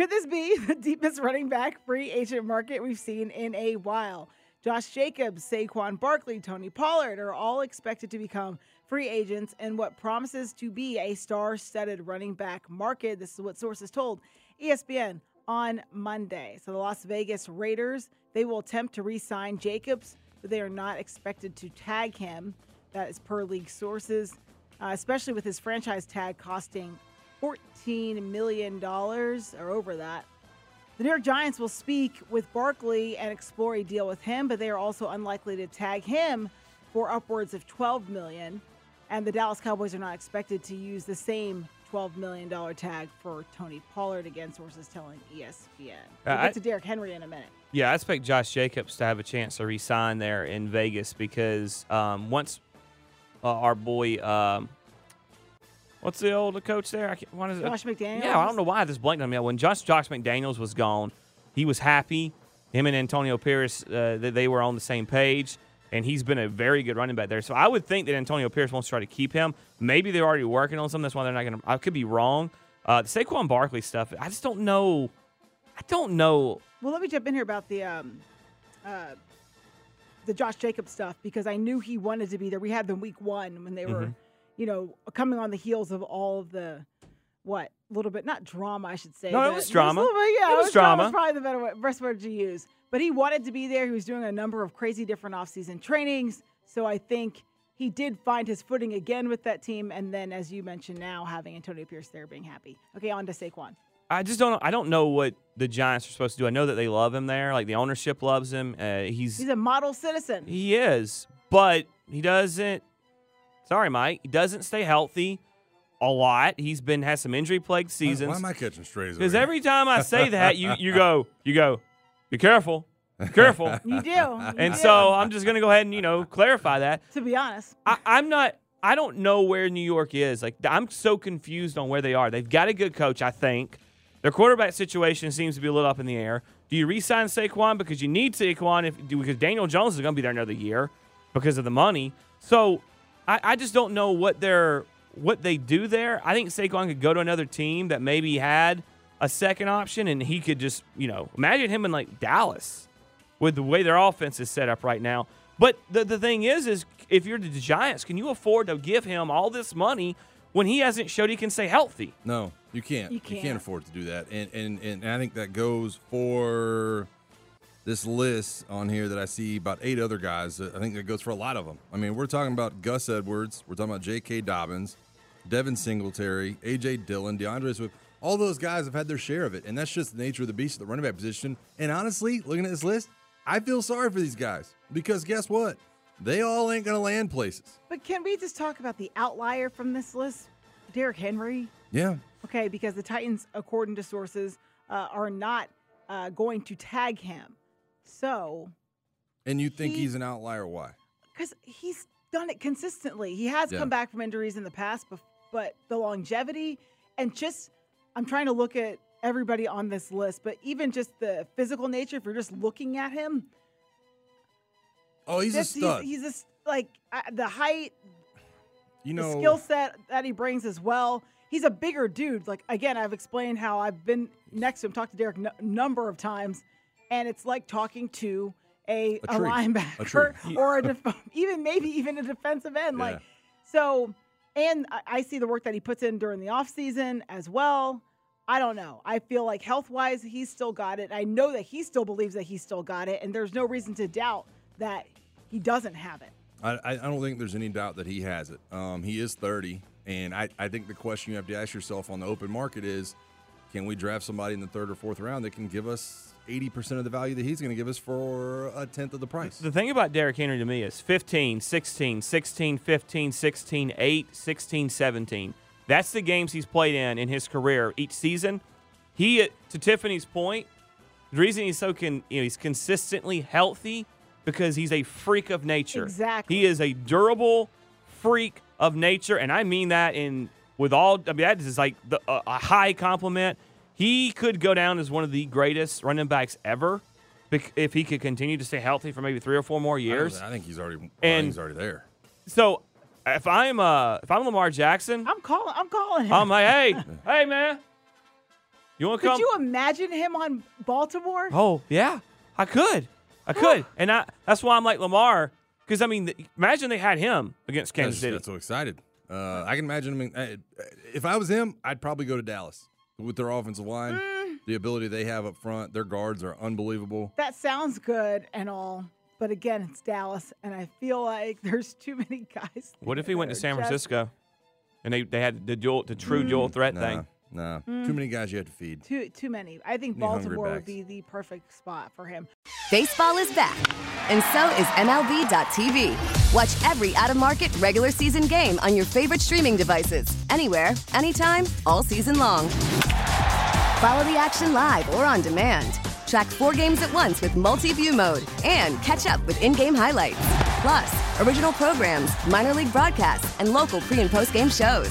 Could this be the deepest running back free agent market we've seen in a while? Josh Jacobs, Saquon Barkley, Tony Pollard are all expected to become free agents in what promises to be a star studded running back market. This is what sources told ESPN on Monday. So the Las Vegas Raiders, they will attempt to re sign Jacobs, but they are not expected to tag him. That is per league sources, uh, especially with his franchise tag costing $14 million or over that. The New York Giants will speak with Barkley and explore a deal with him, but they are also unlikely to tag him for upwards of 12 million. And the Dallas Cowboys are not expected to use the same $12 million tag for Tony Pollard, again, sources telling ESPN. We'll Uh, get to Derrick Henry in a minute. Yeah, I expect Josh Jacobs to have a chance to re-sign there in Vegas because um, once uh, our boy, um, what's the old coach there? I can't, what is it? Josh McDaniels? Yeah, I don't know why this blanked on me. When Josh Josh McDaniels was gone, he was happy. Him and Antonio Pierce, uh, they, they were on the same page, and he's been a very good running back there. So I would think that Antonio Pierce wants to try to keep him. Maybe they're already working on something. That's why they're not going to. I could be wrong. Uh, the Saquon Barkley stuff, I just don't know. I don't know. Well, let me jump in here about the um, uh, the Josh Jacobs stuff because I knew he wanted to be there. We had them week one when they were, Mhm. You know, coming on the heels of all of the what a little bit not drama I should say. No, it was drama. little bit- yeah, It was drama. drama. probably the better word, best word to use. But he wanted to be there. He was doing a number of crazy different offseason trainings. So I think he did find his footing again with that team. And then, as you mentioned, now having Antonio Pierce there being happy. Okay, on to Saquon. I just don't. I don't know what the Giants are supposed to do. I know that they love him there. Like the ownership loves him. Uh, he's He's a model citizen. he is, but he doesn't. Sorry, Mike. He doesn't stay healthy a lot. He's been has some injury plagued seasons. why am I catching strays? Because every time I say that, you you go you go, be careful, be careful. You do. You and do. so I'm just gonna go ahead and you know clarify that. to be honest, I, I'm not. I don't know where New York is. Like I'm so confused on where they are. They've got a good coach, I think. Their quarterback situation seems to be a little up in the air. Do you re-sign Saquon because you need Saquon if because Daniel Jones is going to be there another year because of the money? So I, I just don't know what they're what they do there. I think Saquon could go to another team that maybe had a second option and he could just you know imagine him in like Dallas with the way their offense is set up right now. But the, the thing is, is if you're the Giants, can you afford to give him all this money when he hasn't showed he can stay healthy? No, you can't. You You can't. can't. afford to do that. And, and and I think that goes for this list on here that I see about eight other guys. I think that goes for a lot of them. I mean, we're talking about Gus Edwards. We're talking about J.K. Dobbins, Devin Singletary, A.J. Dillon, D'Andre Swift. All those guys have had their share of it, and that's just the nature of the beast at the running back position. And honestly, looking at this list, I feel sorry for these guys because guess what? They all ain't going to land places. but can we just talk about the outlier from this list, Derrick Henry? Yeah. Okay, because the Titans, according to sources, uh, are not uh, going to tag him. So, And you think He- he's an outlier? Why? because he's done it consistently, he has Yeah. come back from injuries in the past, bef- but the longevity and just, I'm trying to look at everybody on this list, but even just the physical nature, if you're just looking at him, Oh, he's this- a stud. He's, he's just like uh, the height, you the know, skill set that he brings as well. He's a bigger dude. Like again, I've explained how I've been next to him, talked to Derrick a number of times, and it's like talking to a, A a, tree. A linebacker or a def- even maybe even a defensive end. Yeah. Like so, and I, see the work that he puts in during the off season as well. I don't know. I feel like health wise, he's still got it. I know that he still believes that he's still got it, and there's no reason to doubt that he doesn't have it. I, I don't think there's any doubt that he has it. Um, he is 30, and I, I think the question you have to ask yourself on the open market is can we draft somebody in the third or fourth round that can give us 80% of the value that he's going to give us for a tenth of the price? The thing about Derrick Henry to me is 15, 16, 16, 15, 16, 8, 16, 17. That's the games he's played in in his career each season. He, to Tiffany's point, the reason he's so con, you know, he's consistently healthy because he's a freak of nature. Exactly. He is a durable freak of nature, and I mean that in with all. I mean that is like the, a, a high compliment. He could go down as one of the greatest running backs ever if he could continue to stay healthy for maybe three or four more years. don't- I think he's already. And- he's already there. So if I'm uh if I'm Lamar Jackson, I'm calling. I'm calling him. I'm like, hey, hey man, you want to come? Could you imagine him on Baltimore? Oh yeah, I could, I could, and I that's why I'm like Lamar because I mean, imagine they had him against Kansas That's, City. that's so excited. Uh, I can imagine. I mean, if I was him, I'd probably go to Dallas with their offensive line, Mm. the ability they have up front. Their guards are unbelievable. That sounds good and all, but again, it's Dallas, and I feel like there's too many guys. What if he went to San are just- Francisco and they they had the dual, the true dual threat Nah, thing? Nah. Mm. Too many guys you have to feed. Too too many. I think Need Baltimore would be the perfect spot for him. Baseball is back, and so is MLB.tv. Watch every out of market regular season game on your favorite streaming devices, anywhere, anytime, all season long. Follow the action live or on demand. Track four games at once with multi view mode and catch up with in game highlights. Plus, original programs, minor league broadcasts, and local pre and post game shows.